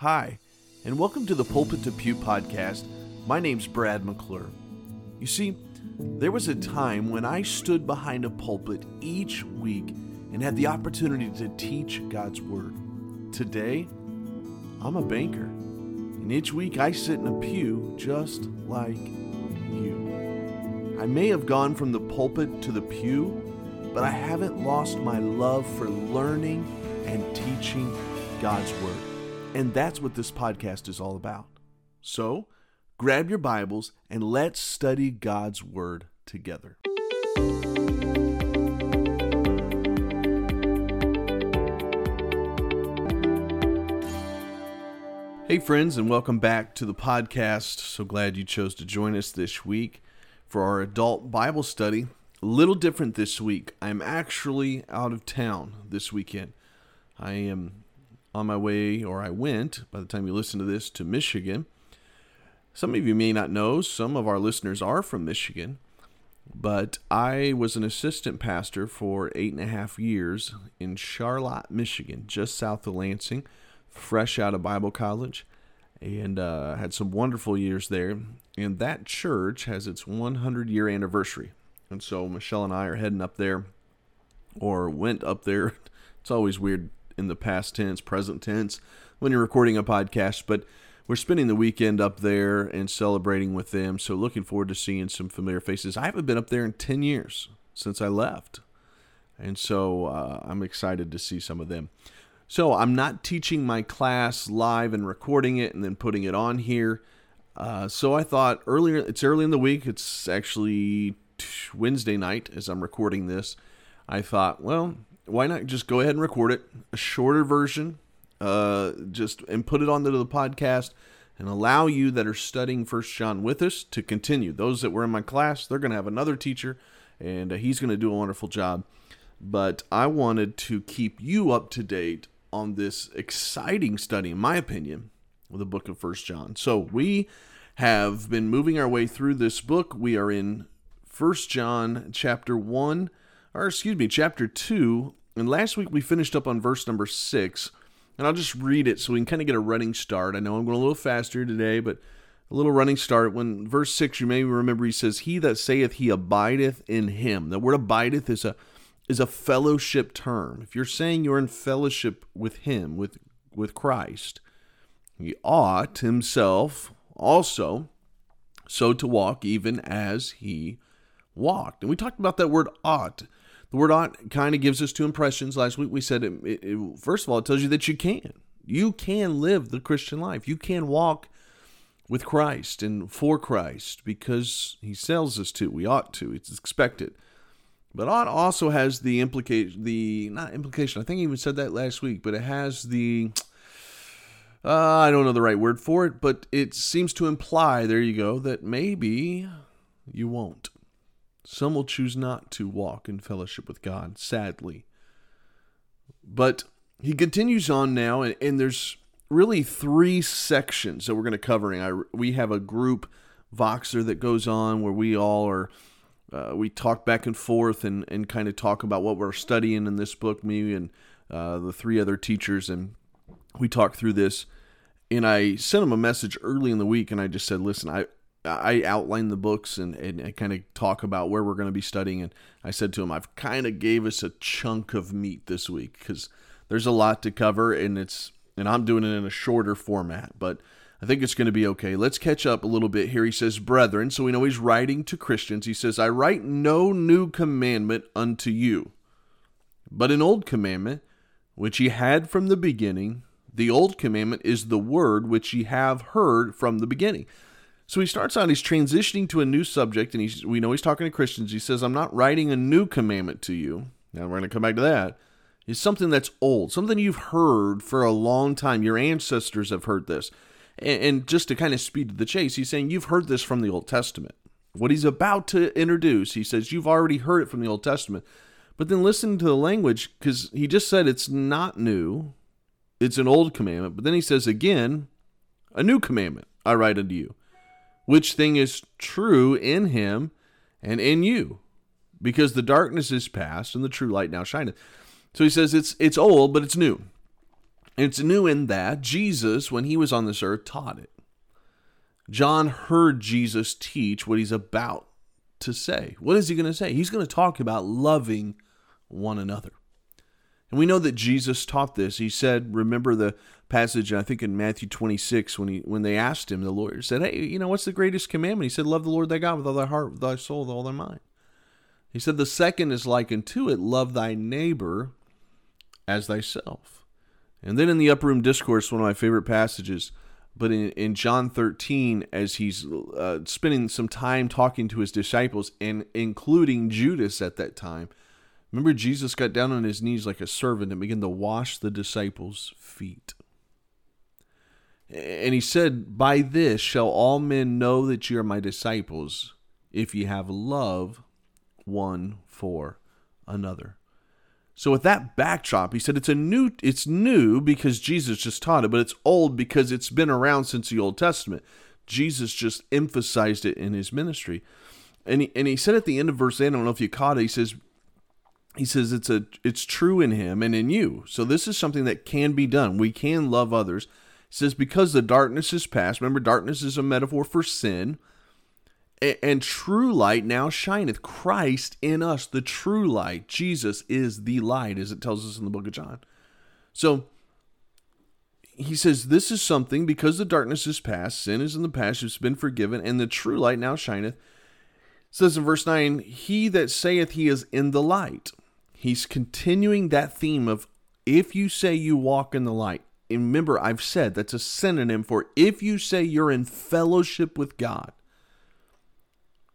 Hi, and welcome to the Pulpit to Pew podcast. My name's Brad McClure. You see, there was a time when I stood behind a pulpit each week and had the opportunity to teach God's Word. Today, I'm a banker, and each week I sit in a pew just like you. I may have gone from the pulpit to the pew, but I haven't lost my love for learning and teaching God's Word. And that's what this podcast is all about. So, grab your Bibles and let's study God's Word together. Hey, friends, and welcome back to the podcast. So glad you chose to join us this week for our adult Bible study. A little different this week. I'm actually out of town this weekend. I am on my way, or I went, by the time you listen to this, to Michigan. Some of you may not know, some of our listeners are from Michigan, but I was an assistant pastor for eight and a half years in Charlotte, Michigan, just south of Lansing, fresh out of Bible college, and uh, had some wonderful years there. And that church has its 100 year anniversary. And so Michelle and I are heading up there, or went up there. It's always weird in the past tense, present tense when you're recording a podcast, but we're spending the weekend up there and celebrating with them. So looking forward to seeing some familiar faces. I haven't been up there in 10 years since I left. And so uh, I'm excited to see some of them. So I'm not teaching my class live and recording it and then putting it on here. Uh, so I thought earlier, it's early in the week. It's actually Wednesday night as I'm recording this. I thought, well, why not just go ahead and record it, a shorter version, uh, just and put it onto the podcast and allow you that are studying First John with us to continue. Those that were in my class, they're going to have another teacher, and uh, he's going to do a wonderful job. But I wanted to keep you up to date on this exciting study, in my opinion, of the book of First John. So we have been moving our way through this book. We are in First John chapter one or excuse me, chapter 2. And last week we finished up on verse number 6. And I'll just read it so we can kind of get a running start. I know I'm going a little faster today, but a little running start. When verse 6, you may remember he says, He that saith he abideth in him. The word abideth is a is a fellowship term. If you're saying you're in fellowship with him, with with Christ, he ought himself also so to walk even as he walked. And we talked about that word ought. The word ought kind of gives us two impressions. Last week we said, it, it, first of all, it tells you that you can. You can live the Christian life. You can walk with Christ and for Christ because he tells us to. We ought to. It's expected. But ought also has the implication, the not implication. I think even said that last week, but it has the uh, I don't know the right word for it, but it seems to imply, there you go, that maybe you won't. Some will choose not to walk in fellowship with God, sadly. But he continues on now, and, and there's really three sections that we're going to cover. I, we have a group Voxer that goes on where we all are, uh, we talk back and forth and, and kind of talk about what we're studying in this book, me and uh, the three other teachers, and we talk through this. And I sent him a message early in the week, and I just said, listen, I, I outline the books and, and, kind of talk about where we're going to be studying. And I said to him, I've kind of gave us a chunk of meat this week because there's a lot to cover and it's, and I'm doing it in a shorter format, but I think it's going to be okay. Let's catch up a little bit here. He says, Brethren, so we know he's writing to Christians. He says, I write no new commandment unto you, but an old commandment which ye had from the beginning. The old commandment is the word which ye have heard from the beginning. So he starts out, he's transitioning to a new subject, and he's, we know he's talking to Christians. He says, I'm not writing a new commandment to you. Now we're going to come back to that. It's something that's old, something you've heard for a long time. Your ancestors have heard this. And, and just to kind of speed the chase, he's saying, You've heard this from the Old Testament. What he's about to introduce, he says, You've already heard it from the Old Testament. But then listen to the language, because he just said it's not new, it's an old commandment. But then he says again, A new commandment I write unto you which thing is true in him and in you, because the darkness is past and the true light now shineth. So he says it's it's old, but it's new. It's new in that Jesus, when he was on this earth, taught it. John heard Jesus teach what he's about to say. What is he going to say? He's going to talk about loving one another. And we know that Jesus taught this. He said, remember the passage, I think in Matthew 26, when he when they asked him, the lawyer said, Hey, you know, what's the greatest commandment? He said, Love the Lord thy God with all thy heart, with thy soul, with all thy mind. He said, The second is like unto it, love thy neighbor as thyself. And then in the upper room discourse, one of my favorite passages, but in, in John 13, as he's uh, spending some time talking to his disciples and including Judas at that time, remember Jesus got down on his knees like a servant and began to wash the disciples' feet. And he said, By this shall all men know that ye are my disciples, if ye have love one for another. So with that backdrop, he said it's a new it's new because Jesus just taught it, but it's old because it's been around since the Old Testament. Jesus just emphasized it in his ministry. And he, and he said at the end of verse 8, I don't know if you caught it, he says he says it's a it's true in him and in you. So this is something that can be done. We can love others. He says because the darkness is past. Remember darkness is a metaphor for sin and true light now shineth christ in us the true light jesus is the light as it tells us in the book of john so he says this is something because the darkness is past sin is in the past it's been forgiven and the true light now shineth it says in verse 9 he that saith he is in the light he's continuing that theme of if you say you walk in the light and remember i've said that's a synonym for if you say you're in fellowship with god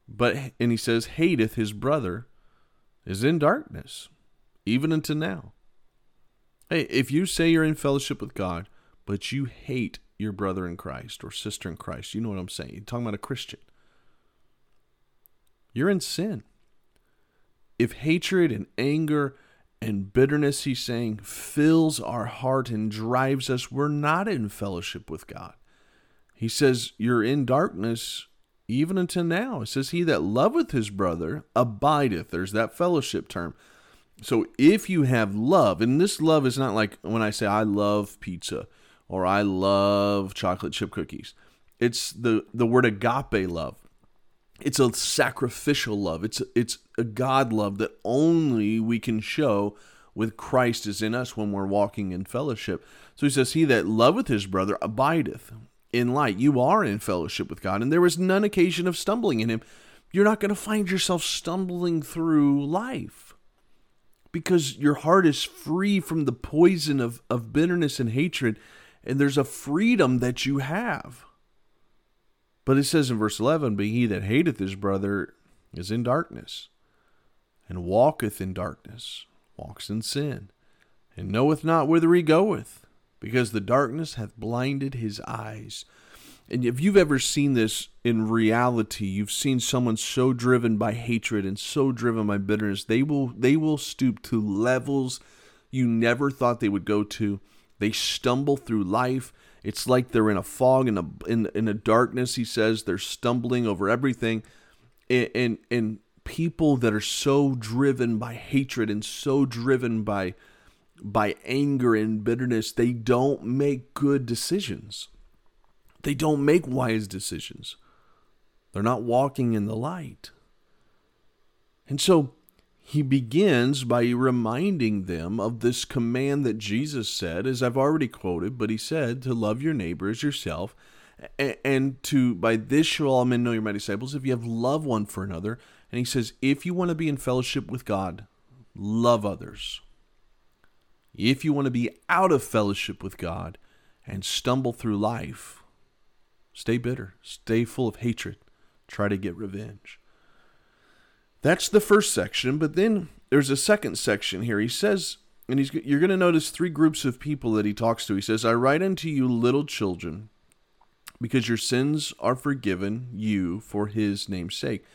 but and he says hateth his brother is in darkness even unto now. Hey if you say you're in fellowship with god but you hate your brother in christ or sister in christ you know what i'm saying? You're talking about a christian. You're in sin if hatred and anger and bitterness he's saying fills our heart and drives us we're not in fellowship with god he says you're in darkness even until now. It says, He that loveth his brother abideth. There's that fellowship term. So if you have love, and this love is not like when I say I love pizza or I love chocolate chip cookies. It's the, the word agape love. It's a sacrificial love. It's it's a God love that only we can show with Christ is in us when we're walking in fellowship. So he says, He that loveth his brother abideth in light. You are in fellowship with God, and there is none occasion of stumbling in Him. You're not going to find yourself stumbling through life because your heart is free from the poison of, of bitterness and hatred, and there's a freedom that you have. But it says in verse 11, But he that hateth his brother is in darkness, and walketh in darkness, walks in sin, and knoweth not whither he goeth because the darkness hath blinded his eyes. And if you've ever seen this in reality, you've seen someone so driven by hatred and so driven by bitterness, they will they will stoop to levels you never thought they would go to. They stumble through life. It's like they're in a fog in a in, in a darkness. He says they're stumbling over everything, and, and and people that are so driven by hatred and so driven by by anger and bitterness, they don't make good decisions. They don't make wise decisions. They're not walking in the light. And so he begins by reminding them of this command that Jesus said, as I've already quoted, but he said to love your neighbor as yourself, and to by this shall all men know you're my disciples if you have love one for another. And he says, if you want to be in fellowship with God, love others. If you want to be out of fellowship with God and stumble through life, stay bitter, stay full of hatred, try to get revenge. That's the first section, but then there's a second section here. He says, and he's, you're going to notice three groups of people that he talks to. He says, I write unto you, little children, because your sins are forgiven you for his name's sake.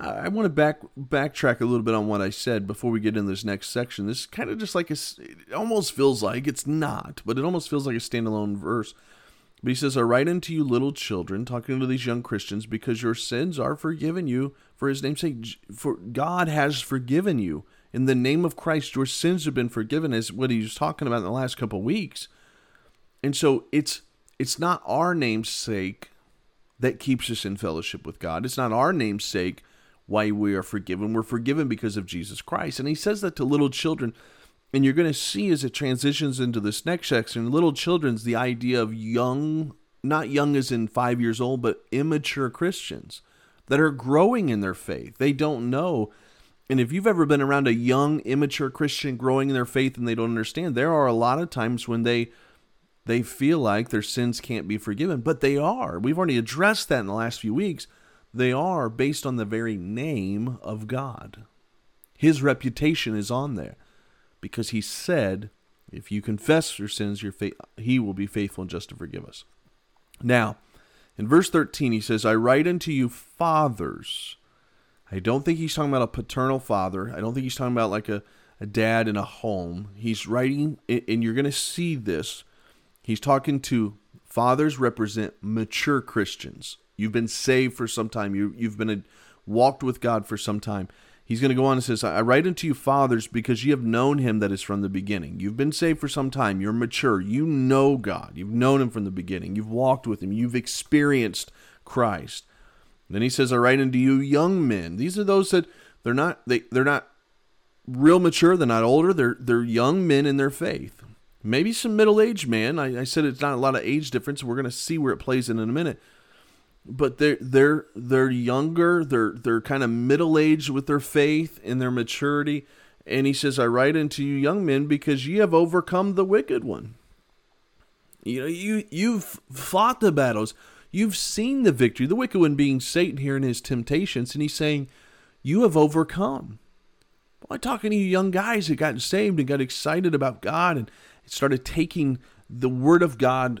I want to back backtrack a little bit on what I said before we get into this next section. This is kind of just like a, it almost feels like it's not, but it almost feels like a standalone verse. But he says, "I write unto you, little children, talking to these young Christians, because your sins are forgiven you for His name's sake. For God has forgiven you in the name of Christ. Your sins have been forgiven." As what he was talking about in the last couple weeks. And so it's it's not our namesake that keeps us in fellowship with God. It's not our namesake why we are forgiven. We're forgiven because of Jesus Christ. And he says that to little children. And you're going to see as it transitions into this next section, little children's the idea of young, not young as in five years old, but immature Christians that are growing in their faith. They don't know. And if you've ever been around a young, immature Christian growing in their faith and they don't understand, there are a lot of times when they they feel like their sins can't be forgiven, but they are. We've already addressed that in the last few weeks. They are based on the very name of God. His reputation is on there because he said, if you confess your sins, your fa- he will be faithful and just to forgive us. Now, in verse 13, he says, I write unto you fathers. I don't think he's talking about a paternal father. I don't think he's talking about like a, a dad in a home. He's writing, and you're going to see this He's talking to fathers represent mature Christians. You've been saved for some time. You, you've been a, walked with God for some time. He's going to go on and says, I write unto you fathers because you have known him that is from the beginning. You've been saved for some time. You're mature. You know God. You've known him from the beginning. You've walked with him. You've experienced Christ. And Then he says, I write unto you young men. These are those that they're not they they're not real mature, they're not older, they're they're young men in their faith maybe some middle aged man. I, I, said it's not a lot of age difference. We're going to see where it plays in in a minute. But they're they're they're younger. They're they're kind of middle aged with their faith and their maturity. And he says, "I write unto you, young men, because ye have overcome the wicked one." You know, you you've fought the battles. You've seen the victory. The wicked one being Satan here in his temptations, and he's saying, "You have overcome." I'm talking to you young guys that got saved and got excited about God and started taking the word of God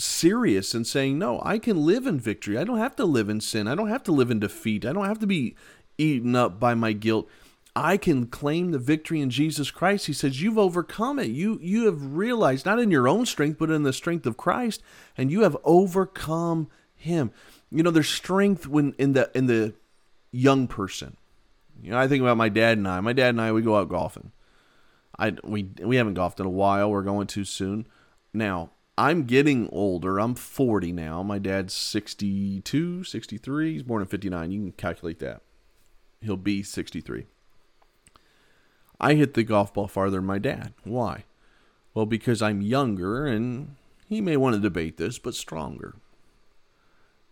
serious and saying, No, I can live in victory. I don't have to live in sin. I don't have to live in defeat. I don't have to be eaten up by my guilt. I can claim the victory in Jesus Christ. He says, You've overcome it. You you have realized, not in your own strength, but in the strength of Christ, and you have overcome him. You know, there's strength when in the in the young person. You know, I think about my dad and I. My dad and I, we go out golfing. I we we haven't golfed in a while. We're going too soon. Now, I'm getting older. I'm 40 now. My dad's 62, 63. He's born in 59. You can calculate that. He'll be 63. I hit the golf ball farther than my dad. Why? Well, because I'm younger and he may want to debate this, but stronger.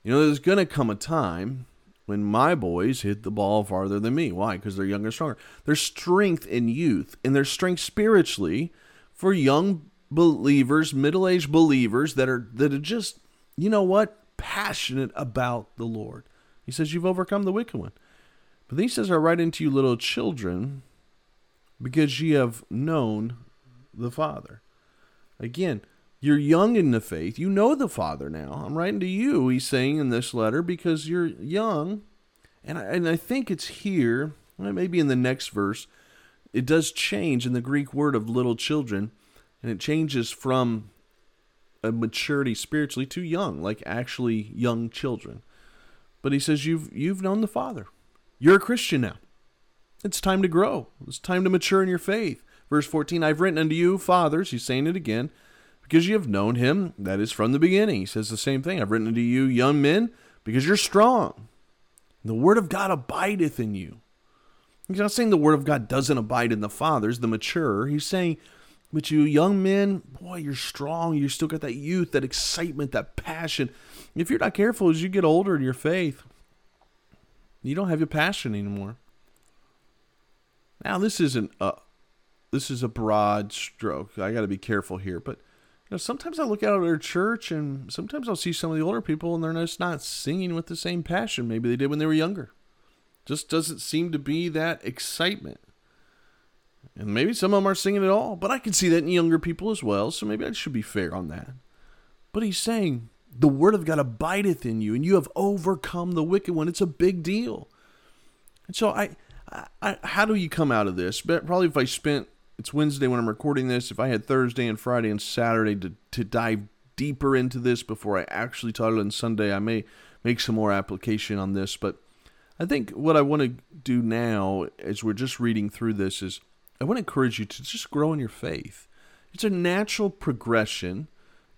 You know, there's going to come a time when my boys hit the ball farther than me. Why? Because they're younger and stronger. There's strength in youth, and there's strength spiritually for young believers, middle-aged believers that are that are just, you know what, passionate about the Lord. He says, You've overcome the wicked one. But then he says, I write unto you little children, because ye have known the Father. Again, you're young in the faith. You know the Father now. I'm writing to you, he's saying in this letter, because you're young. And I, and I think it's here, maybe in the next verse, it does change in the Greek word of little children, and it changes from a maturity spiritually to young, like actually young children. But he says, You've you've known the Father. You're a Christian now. It's time to grow. It's time to mature in your faith. Verse 14, I've written unto you, fathers, he's saying it again because you have known him that is from the beginning. He says the same thing. I've written unto you, young men, because you're strong. The word of God abideth in you. He's not saying the word of God doesn't abide in the fathers, the mature. He's saying, but you young men, boy, you're strong. You still got that youth, that excitement, that passion. If you're not careful as you get older in your faith, you don't have your passion anymore. Now, this isn't a this is a broad stroke. I got to be careful here, but you know, sometimes I look out at our church and sometimes I'll see some of the older people and they're just not singing with the same passion maybe they did when they were younger. Just doesn't seem to be that excitement. And maybe some of them are singing at all, but I can see that in younger people as well, so maybe I should be fair on that. But he's saying, the word of God abideth in you, and you have overcome the wicked one. It's a big deal. And so I, I how do you come out of this? But probably if I spent it's Wednesday when I'm recording this. If I had Thursday and Friday and Saturday to, to dive deeper into this before I actually taught it on Sunday, I may make some more application on this. But I think what I want to do now, as we're just reading through this, is I want to encourage you to just grow in your faith. It's a natural progression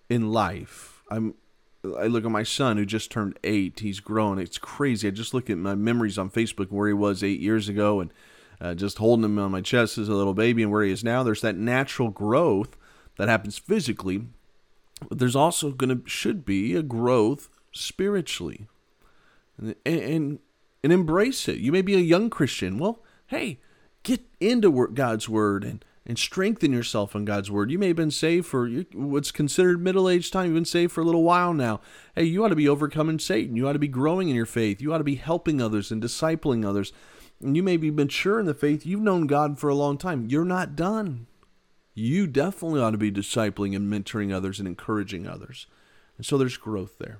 in life. I'm I look at my son who just turned eight. He's grown. It's crazy. I just look at my memories on Facebook where he was eight years ago and uh, just holding him on my chest as a little baby and where he is now. There's that natural growth that happens physically, but there's also going to, should be a growth spiritually. And, and, and embrace it. You may be a young Christian. Well, hey, get into God's word and and strengthen yourself in God's word. You may have been saved for what's considered middle aged time. You've been saved for a little while now. Hey, you ought to be overcoming Satan. You ought to be growing in your faith. You ought to be helping others and discipling others. And you may be mature in the faith. You've known God for a long time. You're not done. You definitely ought to be discipling and mentoring others and encouraging others. And so there's growth there.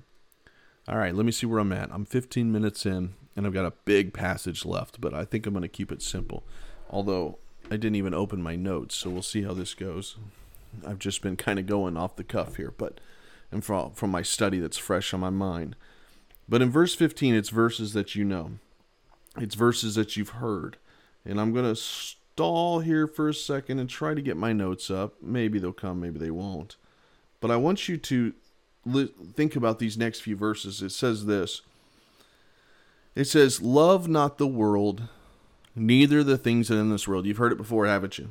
All right, let me see where I'm at. I'm 15 minutes in, and I've got a big passage left, but I think I'm going to keep it simple. Although I didn't even open my notes, so we'll see how this goes. I've just been kind of going off the cuff here, but and from from my study that's fresh on my mind. But in verse 15, it's verses that you know. It's verses that you've heard. And I'm going to stall here for a second and try to get my notes up. Maybe they'll come, maybe they won't. But I want you to li- think about these next few verses. It says this It says, Love not the world, neither the things that in this world. You've heard it before, haven't you?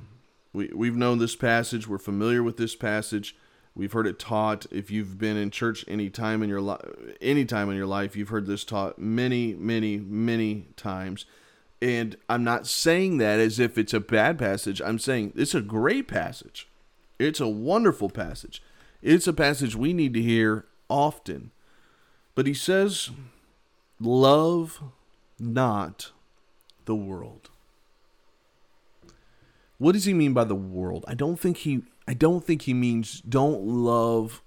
We, we've known this passage. We're familiar with this passage. We've heard it taught. If you've been in church any time in your life, any time in your life, you've heard this taught many, many, many times. And I'm not saying that as if it's a bad passage. I'm saying it's a great passage. It's a wonderful passage. It's a passage we need to hear often. But he says, Love not the world. What does he mean by the world? I don't think he I don't think he means don't love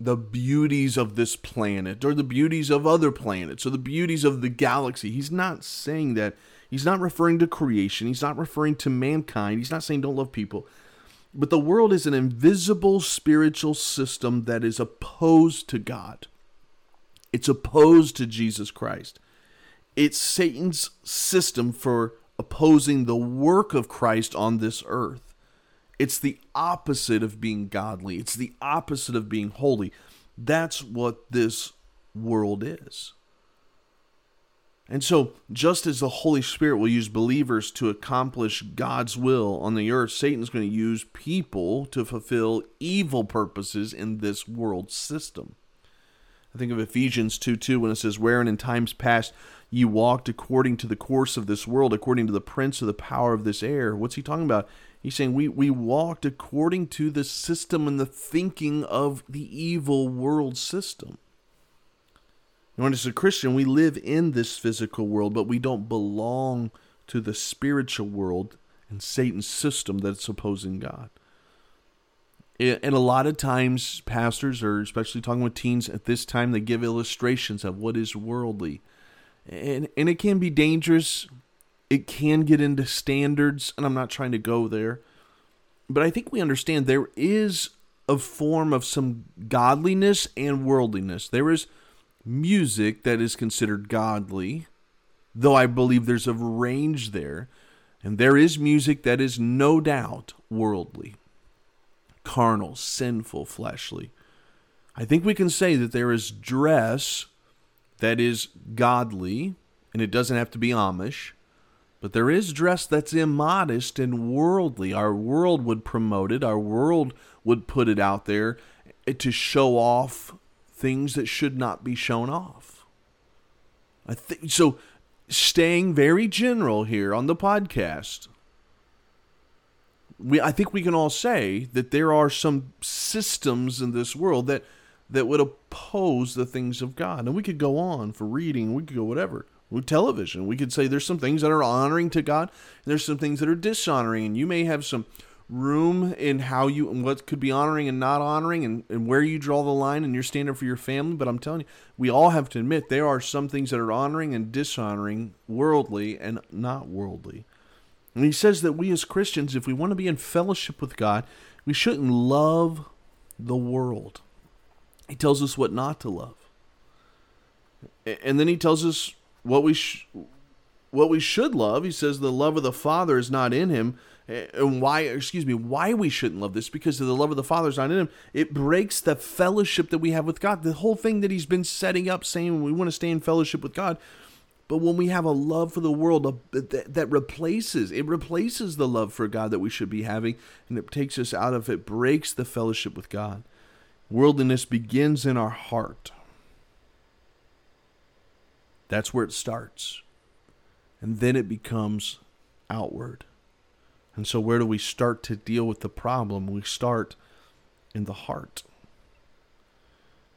the beauties of this planet or the beauties of other planets or the beauties of the galaxy. He's not saying that. He's not referring to creation. He's not referring to mankind. He's not saying don't love people. But the world is an invisible spiritual system that is opposed to God. It's opposed to Jesus Christ. It's Satan's system for opposing the work of Christ on this earth. It's the opposite of being godly, it's the opposite of being holy. That's what this world is. And so, just as the Holy Spirit will use believers to accomplish God's will on the earth, Satan's going to use people to fulfill evil purposes in this world system. I think of Ephesians 2 2 when it says, Wherein in times past you walked according to the course of this world, according to the prince of the power of this air. What's he talking about? He's saying we, we walked according to the system and the thinking of the evil world system. And as a Christian, we live in this physical world, but we don't belong to the spiritual world and Satan's system that's opposing God. And a lot of times, pastors, or especially talking with teens at this time, they give illustrations of what is worldly and and it can be dangerous. It can get into standards, and I'm not trying to go there, but I think we understand there is a form of some godliness and worldliness. There is music that is considered godly, though I believe there's a range there, and there is music that is no doubt worldly, carnal, sinful, fleshly. I think we can say that there is dress that is godly, and it doesn't have to be Amish, but there is dress that's immodest and worldly. Our world would promote it, our world would put it out there to show off things that should not be shown off. I think so staying very general here on the podcast. We I think we can all say that there are some systems in this world that that would oppose the things of God. And we could go on for reading, we could go whatever. With television, we could say there's some things that are honoring to God, there's some things that are dishonoring, and you may have some room in how you and what could be honoring and not honoring and, and where you draw the line and your standard for your family. But I'm telling you, we all have to admit there are some things that are honoring and dishonoring, worldly and not worldly. And he says that we as Christians, if we want to be in fellowship with God, we shouldn't love the world. He tells us what not to love. And then he tells us what we sh- what we should love. He says the love of the Father is not in him. and why, excuse me, why we shouldn't love this because the love of the Father is not in him. It breaks the fellowship that we have with God. The whole thing that he's been setting up, saying we want to stay in fellowship with God. But when we have a love for the world that, that replaces, it replaces the love for God that we should be having, and it takes us out of it, breaks the fellowship with God. Worldliness begins in our heart. That's where it starts. And then it becomes outward. And so, where do we start to deal with the problem? We start in the heart.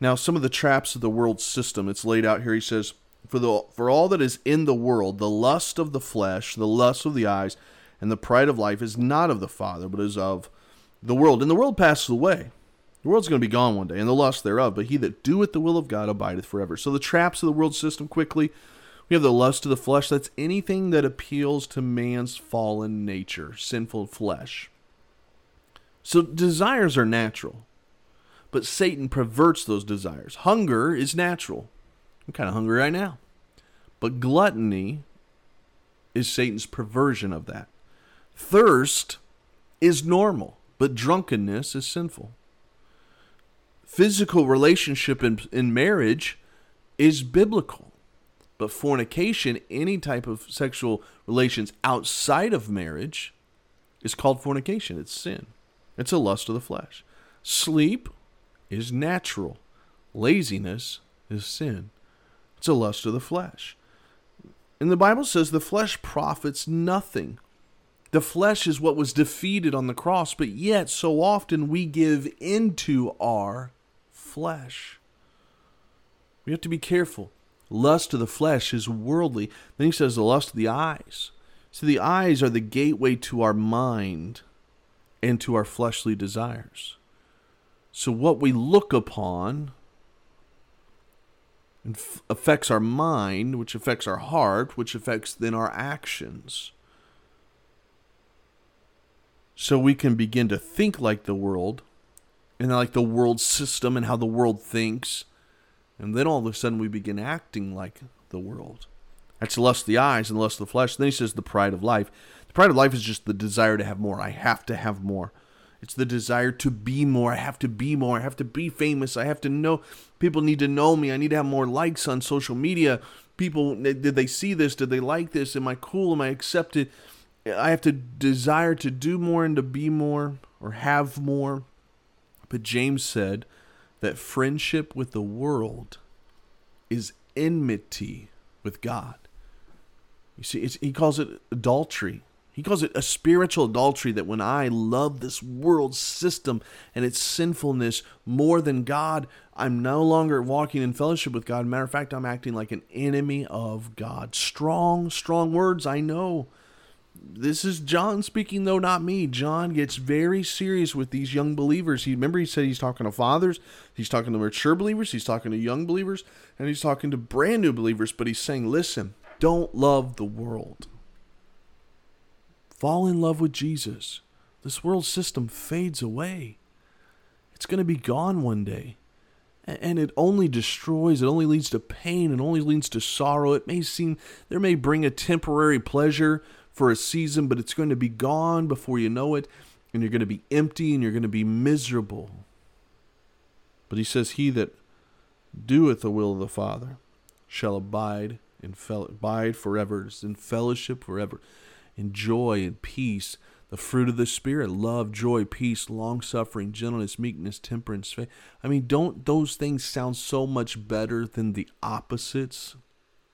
Now, some of the traps of the world system, it's laid out here. He says, for, the, for all that is in the world, the lust of the flesh, the lust of the eyes, and the pride of life is not of the Father, but is of the world. And the world passes away. The world's going to be gone one day, and the lust thereof. But he that doeth the will of God abideth forever. So the traps of the world system quickly we have the lust of the flesh. That's anything that appeals to man's fallen nature, sinful flesh. So desires are natural, but Satan perverts those desires. Hunger is natural. I'm kind of hungry right now. But gluttony is Satan's perversion of that. Thirst is normal, but drunkenness is sinful. Physical relationship in, in marriage is biblical. But fornication, any type of sexual relations outside of marriage, is called fornication. It's sin. It's a lust of the flesh. Sleep is natural. Laziness is sin. It's a lust of the flesh. And the Bible says the flesh profits nothing. The flesh is what was defeated on the cross, but yet so often we give into our flesh. We have to be careful lust of the flesh is worldly. Then he says the lust of the eyes. So the eyes are the gateway to our mind and to our fleshly desires. So what we look upon affects our mind, which affects our heart, which affects then our actions. So we can begin to think like the world and like the world system and how the world thinks and then all of a sudden we begin acting like the world. That's lust of the eyes and lust of the flesh. Then he says the pride of life. The pride of life is just the desire to have more. I have to have more. It's the desire to be more. I have to be more. I have to be famous. I have to know. People need to know me. I need to have more likes on social media. People, did they see this? Did they like this? Am I cool? Am I accepted? I have to desire to do more and to be more or have more. But James said, that friendship with the world is enmity with God. You see, he calls it adultery. He calls it a spiritual adultery that when I love this world system and its sinfulness more than God, I'm no longer walking in fellowship with God. Matter of fact, I'm acting like an enemy of God. Strong, strong words, I know this is John speaking, though not me. John gets very serious with these young believers. He remember he said he's talking to fathers, he's talking to mature believers, he's talking to young believers, and he's talking to brand new believers. But he's saying, listen, don't love the world. Fall in love with Jesus. This world system fades away. It's going to be gone one day. And it only destroys, it only leads to pain, it only leads to sorrow. It may seem, there may bring a temporary pleasure for a season, but it's going to be gone before you know it, and you're going to be empty and you're going to be miserable. But he says, He that doeth the will of the Father shall abide in fel- abide forever, in fellowship forever, in joy and peace, the fruit of the Spirit, love, joy, peace, long suffering, gentleness, meekness, temperance, faith. I mean, don't those things sound so much better than the opposites?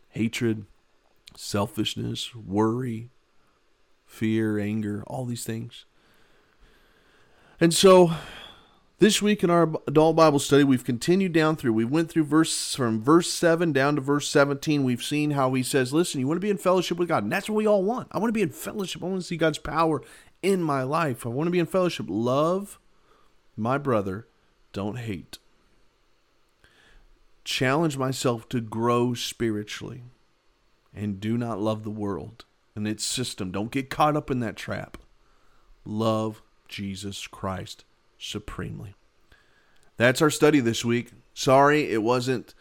Hatred, selfishness, worry, fear, anger, all these things. And so this week in our adult Bible study, we've continued down through. We went through verse from verse 7 down to verse 17. We've seen how he says, Listen, you want to be in fellowship with God. And that's what we all want. I want to be in fellowship. I want to see God's power in my life. I want to be in fellowship. Love my brother. Don't hate. Challenge myself to grow spiritually and do not love the world and its system. Don't get caught up in that trap. Love Jesus Christ supremely. That's our study this week. Sorry, it wasn't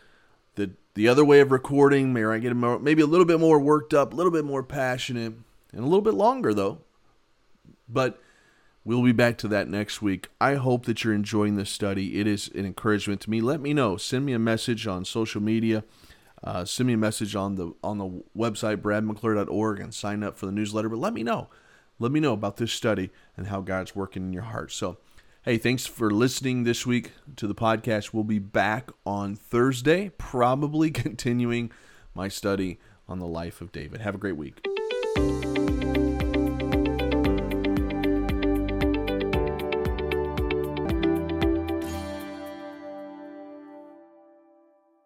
the the other way of recording. Maybe I get maybe a little bit more worked up, a little bit more passionate, and a little bit longer though. But we'll be back to that next week. I hope that you're enjoying this study. It is an encouragement to me. Let me know. Send me a message on social media. Uh, send me a message on the on the website bradmcclure.org and sign up for the newsletter. But let me know. Let me know about this study and how God's working in your heart. So, hey, thanks for listening this week to the podcast. We'll be back on Thursday, probably continuing my study on the life of David. Have a great week.